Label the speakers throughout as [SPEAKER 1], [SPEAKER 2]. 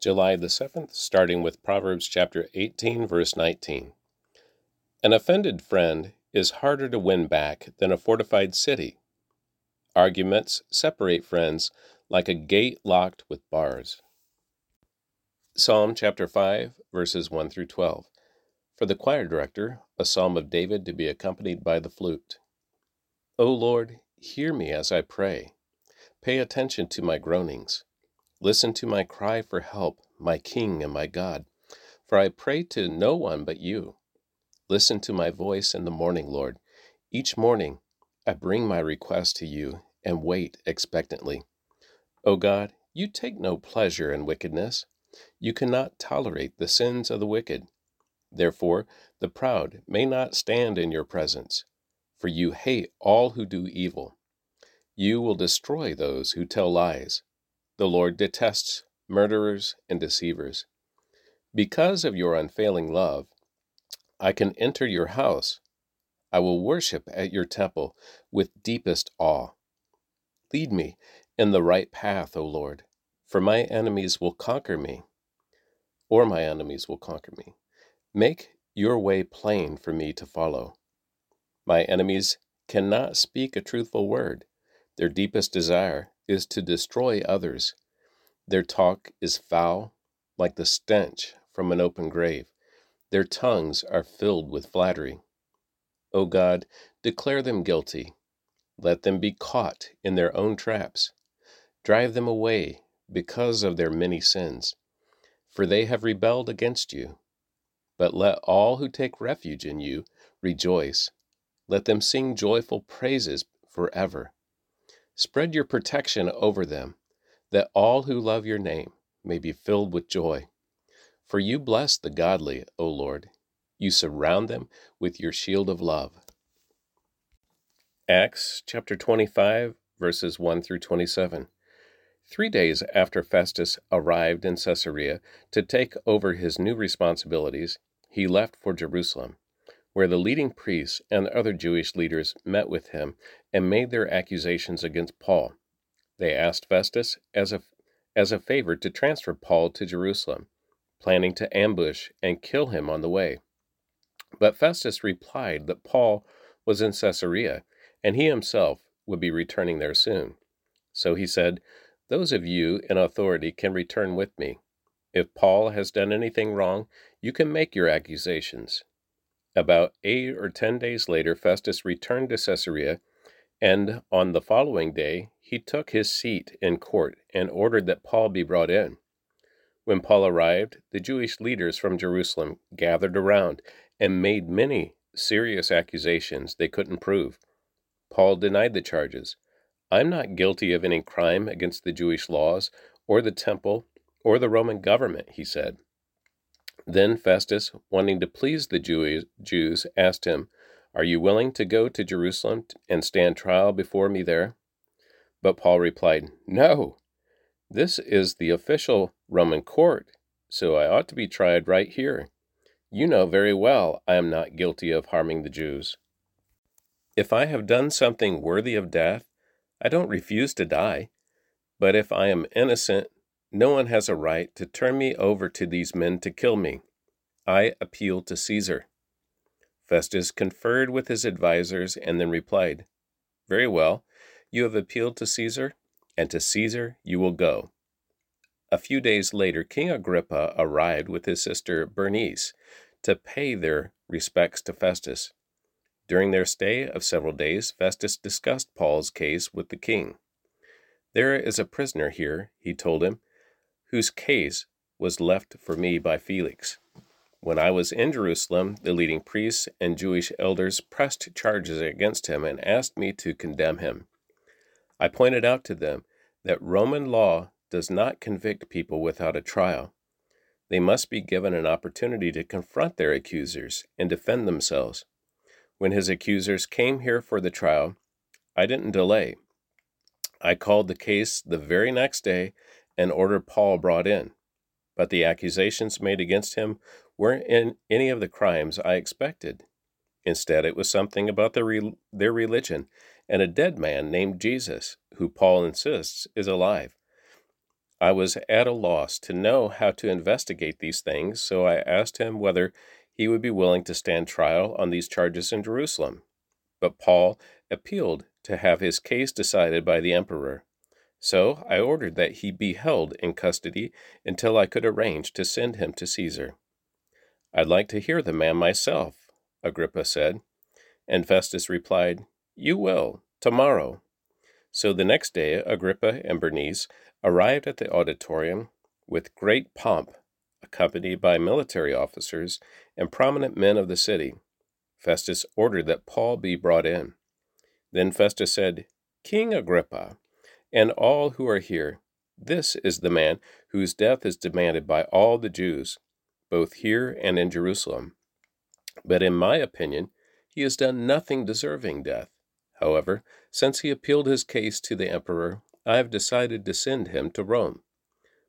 [SPEAKER 1] July the 7th, starting with Proverbs chapter 18, verse 19. An offended friend is harder to win back than a fortified city. Arguments separate friends like a gate locked with bars. Psalm chapter 5, verses 1 through 12. For the choir director, a psalm of David to be accompanied by the flute. O Lord, hear me as I pray. Pay attention to my groanings. Listen to my cry for help, my King and my God, for I pray to no one but you. Listen to my voice in the morning, Lord. Each morning I bring my request to you and wait expectantly. O God, you take no pleasure in wickedness. You cannot tolerate the sins of the wicked. Therefore, the proud may not stand in your presence, for you hate all who do evil. You will destroy those who tell lies. The Lord detests murderers and deceivers. Because of your unfailing love, I can enter your house. I will worship at your temple with deepest awe. Lead me in the right path, O Lord, for my enemies will conquer me, or my enemies will conquer me. Make your way plain for me to follow. My enemies cannot speak a truthful word. Their deepest desire is to destroy others. Their talk is foul, like the stench from an open grave. Their tongues are filled with flattery. O God, declare them guilty. Let them be caught in their own traps. Drive them away because of their many sins, for they have rebelled against you. But let all who take refuge in you rejoice. Let them sing joyful praises forever. Spread your protection over them, that all who love your name may be filled with joy. For you bless the godly, O Lord. You surround them with your shield of love. Acts chapter 25, verses 1 through 27. Three days after Festus arrived in Caesarea to take over his new responsibilities, he left for Jerusalem where the leading priests and other Jewish leaders met with him and made their accusations against Paul. They asked Festus as a, as a favor to transfer Paul to Jerusalem, planning to ambush and kill him on the way. But Festus replied that Paul was in Caesarea, and he himself would be returning there soon. So he said, Those of you in authority can return with me. If Paul has done anything wrong, you can make your accusations. About eight or ten days later, Festus returned to Caesarea, and on the following day he took his seat in court and ordered that Paul be brought in. When Paul arrived, the Jewish leaders from Jerusalem gathered around and made many serious accusations they couldn't prove. Paul denied the charges. I'm not guilty of any crime against the Jewish laws or the temple or the Roman government, he said. Then Festus, wanting to please the Jews, asked him, Are you willing to go to Jerusalem and stand trial before me there? But Paul replied, No, this is the official Roman court, so I ought to be tried right here. You know very well I am not guilty of harming the Jews. If I have done something worthy of death, I don't refuse to die. But if I am innocent, no one has a right to turn me over to these men to kill me. I appeal to Caesar. Festus conferred with his advisers and then replied, Very well, you have appealed to Caesar, and to Caesar you will go. A few days later, King Agrippa arrived with his sister Bernice to pay their respects to Festus. During their stay of several days, Festus discussed Paul's case with the king. There is a prisoner here, he told him, whose case was left for me by Felix. When I was in Jerusalem, the leading priests and Jewish elders pressed charges against him and asked me to condemn him. I pointed out to them that Roman law does not convict people without a trial. They must be given an opportunity to confront their accusers and defend themselves. When his accusers came here for the trial, I didn't delay. I called the case the very next day and ordered Paul brought in. But the accusations made against him weren't in any of the crimes I expected. Instead, it was something about their, re- their religion and a dead man named Jesus, who Paul insists is alive. I was at a loss to know how to investigate these things, so I asked him whether he would be willing to stand trial on these charges in Jerusalem. But Paul appealed to have his case decided by the emperor. So I ordered that he be held in custody until I could arrange to send him to Caesar. I'd like to hear the man myself, Agrippa said. And Festus replied, You will, tomorrow. So the next day, Agrippa and Bernice arrived at the auditorium with great pomp, accompanied by military officers and prominent men of the city. Festus ordered that Paul be brought in. Then Festus said, King Agrippa, and all who are here, this is the man whose death is demanded by all the Jews, both here and in Jerusalem. But in my opinion, he has done nothing deserving death. However, since he appealed his case to the emperor, I have decided to send him to Rome.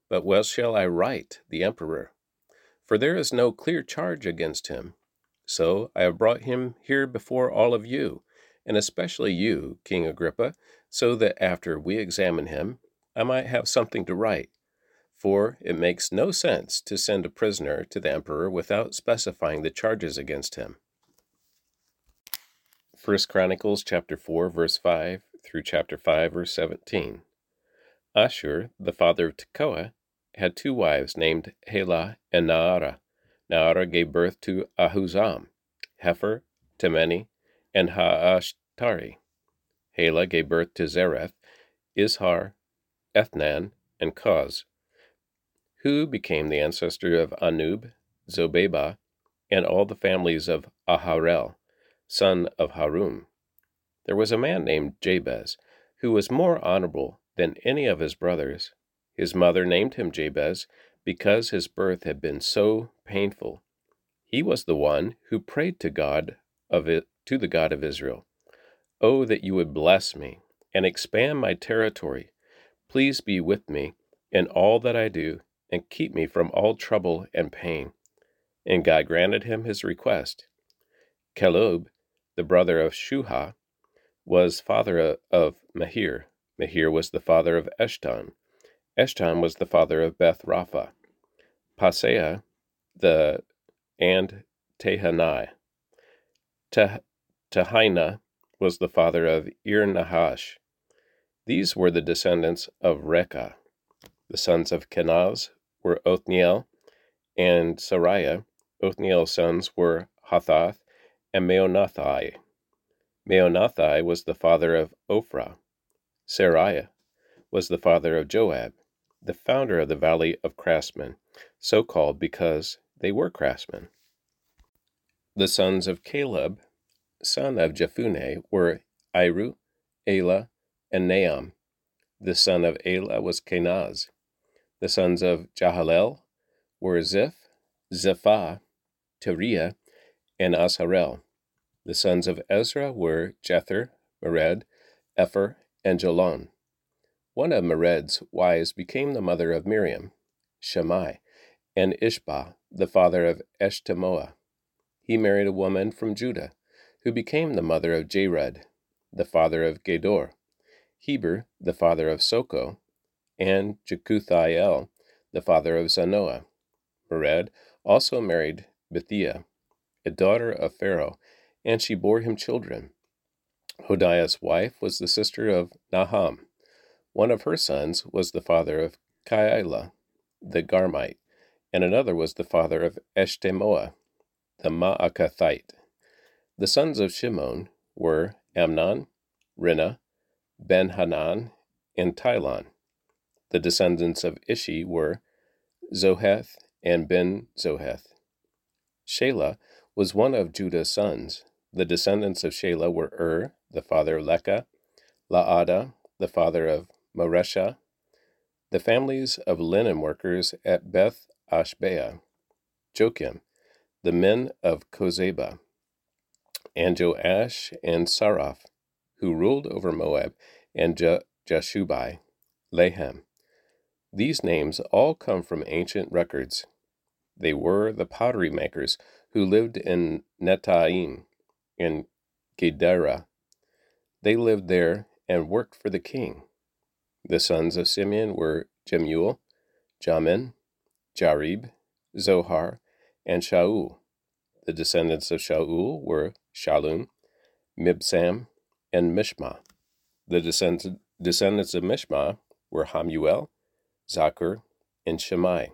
[SPEAKER 1] But what shall I write the emperor? For there is no clear charge against him. So I have brought him here before all of you, and especially you, King Agrippa, so that after we examine him, I might have something to write. For it makes no sense to send a prisoner to the emperor without specifying the charges against him. 1 Chronicles chapter 4 verse 5 through chapter 5 verse 17. Ashur, the father of Tekoa, had two wives named Helah and Naarah. Naarah gave birth to Ahuzzam, Hepher, Temeni, and Haahashtari. Helah gave birth to Zereth, Izhar, Ethnan, and Koz, who became the ancestor of Anub, Zobebah, and all the families of Aharhel son of Harum. There was a man named Jabez, who was more honorable than any of his brothers. His mother named him Jabez because his birth had been so painful. He was the one who prayed to God of it to the God of Israel. Oh, that you would bless me and expand my territory. Please be with me in all that I do and keep me from all trouble and pain. And God granted him his request. Caleb the brother of Shuhah, was father of Mahir. Mahir was the father of Eshton. Eshton was the father of Beth Rapha. Paseah, the and Tehanai. Tehinnah was the father of Ir Nahash. These were the descendants of Recah. The sons of Kenaz were Othniel and Seraiah. Othniel's sons were Hathath and Meonothai. Meonothai was the father of Ophrah. Seraiah was the father of Joab, the founder of the valley of craftsmen, so called because they were craftsmen. The sons of Caleb, son of Jephunneh, were Iru, Elah, and Naam. The son of Elah was Kenaz. The sons of Jahalel were Ziph, Ziphah, Tiria, and Asarel. The sons of Ezrah were Jether, Mered, Epher, and Jalon. One of Mered's wives became the mother of Miriam, Shammai, and Ishbah, the father of Eshtemoa. He married a woman from Judah, who became the mother of Jered, the father of Gedor, Heber, the father of Soco, and Jekuthiel, the father of Zanoah. Mered also married Bithia, a daughter of Pharaoh, and she bore him children. Hodiah's wife was the sister of Naham. One of her sons was the father of Keilah, the Garmite, and another was the father of Eshtemoa, the Maacathite. The sons of Shimon were Amnon, Rinnah, Ben Hanan, and Tilon. The descendants of Ishi were Zoheth and Ben Zoheth. Shelah was one of Judah's sons. The descendants of Shelah were Ur, the father of Lecah, Laadah, the father of Mareshah, the families of linen workers at Beth Ashbea, Joachim, the men of Cozeba, and Joash and Saraph, who ruled over Moab, and Je- Jashubai, Lahem. These names all come from ancient records. They were the pottery makers who lived in Netaim in Gederah. They lived there and worked for the king. The sons of Simeon were Jemuel, Jamin, Jarib, Zohar, and Shaul. The descendants of Shaul were Shallum, Mibsam, and Mishma. The descendants of Mishma were Hammuel, Zaccur, and Shemai.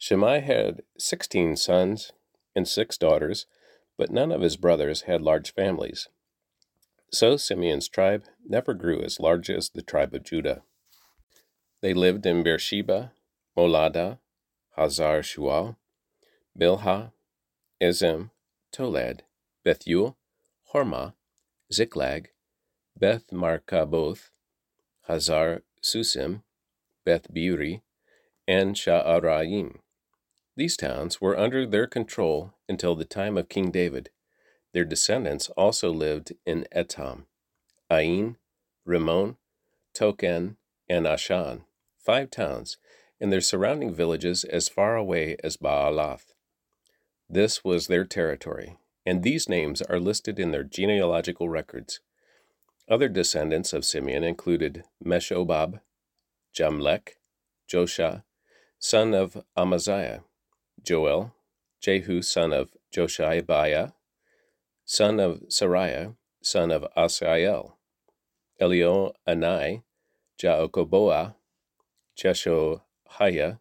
[SPEAKER 1] Shemai had sixteen sons and six daughters, but none of his brothers had large families. So Simeon's tribe never grew as large as the tribe of Judah. They lived in Beersheba, Moladah, Hazar Shual, Bilhah, Ezem, Tolad, Bethuel, Hormah, Ziklag, Beth Marcaboth, Hazar Susim, Beth Buri, and Sha'araim. These towns were under their control until the time of King David. Their descendants also lived in Etam, Ain, Rimmon, Token, and Ashan, five towns, and their surrounding villages as far away as Baalath. This was their territory, and these names are listed in their genealogical records. Other descendants of Simeon included Meshobab, Jamlech, Joshah, son of Amaziah, Joel, Jehu son of Joshibiah, son of Seraiah, son of Asiel, Elio Anai, Jaakobah, Jeshohaiah,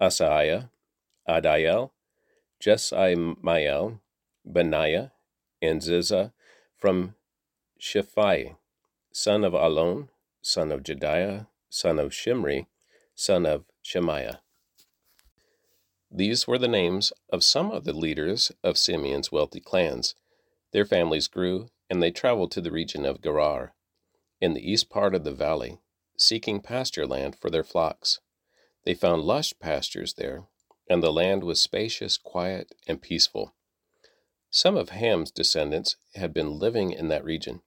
[SPEAKER 1] Asaiah, Adiel, Jesimiel, Benaiah, and Ziza from Shiphi, son of Allon, son of Jedaiah, son of Shimri, son of Shemaiah. These were the names of some of the leaders of Simeon's wealthy clans. Their families grew, and they traveled to the region of Gerar, in the east part of the valley, seeking pasture land for their flocks. They found lush pastures there, and the land was spacious, quiet, and peaceful. Some of Ham's descendants had been living in that region.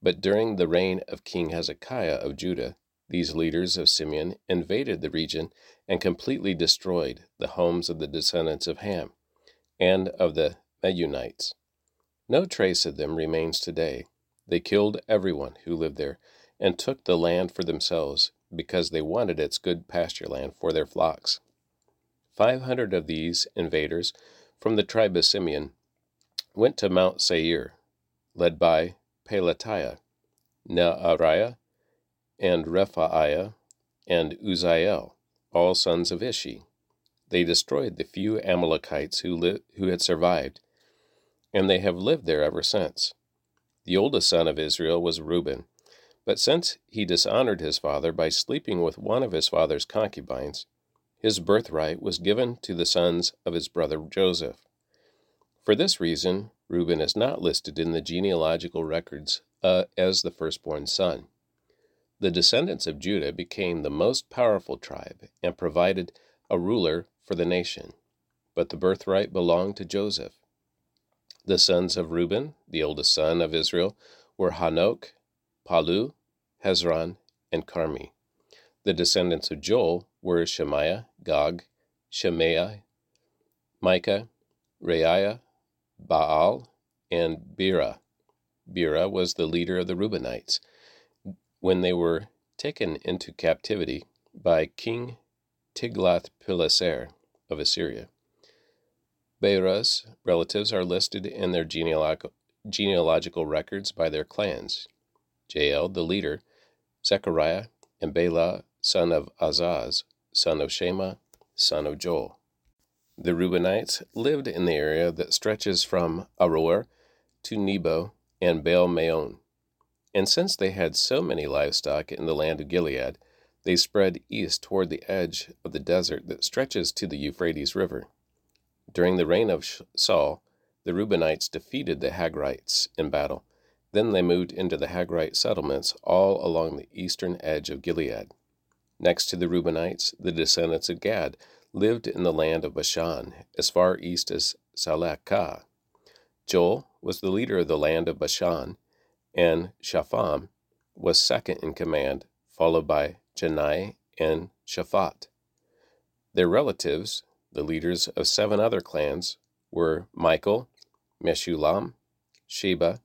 [SPEAKER 1] But during the reign of King Hezekiah of Judah, these leaders of Simeon invaded the region and completely destroyed the homes of the descendants of Ham and of the Meunites. No trace of them remains today. They killed everyone who lived there and took the land for themselves because they wanted its good pasture land for their flocks. Five hundred of these invaders from the tribe of Simeon went to Mount Seir, led by Pelatiah, Neariah, and Rephaiah, and Uzziel, all sons of Ishi. They destroyed the few Amalekites who, li- who had survived, and they have lived there ever since. The oldest son of Israel was Reuben, but since he dishonored his father by sleeping with one of his father's concubines, his birthright was given to the sons of his brother Joseph. For this reason, Reuben is not listed in the genealogical records uh, as the firstborn son. The descendants of Judah became the most powerful tribe and provided a ruler for the nation, but the birthright belonged to Joseph. The sons of Reuben, the oldest son of Israel, were Hanoch, Pallu, Hezron, and Carmi. The descendants of Joel were Shemaiah, Gog, Shemaiah, Micah, Reaiah, Baal, and Beerah. Beerah was the leader of the Reubenites when they were taken into captivity by King Tiglath-Pileser of Assyria. Beerah's relatives are listed in their genealogical records by their clans. Jael, the leader, Zechariah, and Bela, son of Azaz, son of Shema, son of Joel. The Reubenites lived in the area that stretches from Aroer to Nebo and Baal Meon. And since they had so many livestock in the land of Gilead, they spread east toward the edge of the desert that stretches to the Euphrates River. During the reign of Saul, the Reubenites defeated the Hagrites in battle. Then they moved into the Hagrite settlements all along the eastern edge of Gilead. Next to the Reubenites, the descendants of Gad lived in the land of Bashan, as far east as Salecah. Joel was the leader of the land of Bashan, and Shapham was second in command, followed by Janai and Shaphat. Their relatives, the leaders of seven other clans, were Michael, Meshullam, Sheba,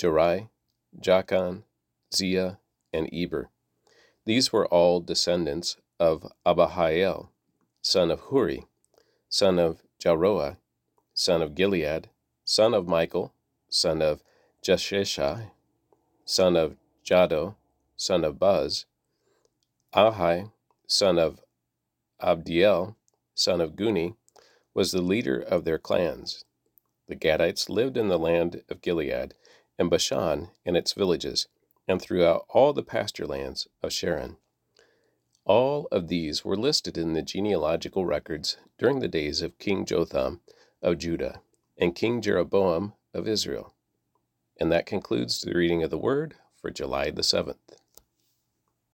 [SPEAKER 1] Jorai, Jacan, Zia, and Eber. These were all descendants of Abihail, son of Huri, son of Jaroah, son of Gilead, son of Michael, son of Jeshishai, son of Jahdo, son of Buz, Ahai, son of Abdiel, son of Guni, was the leader of their clans. The Gadites lived in the land of Gilead, and Bashan and its villages, and throughout all the pasture lands of Sharon. All of these were listed in the genealogical records during the days of King Jotham of Judah and King Jeroboam of Israel. And that concludes the reading of the Word for July the 7th.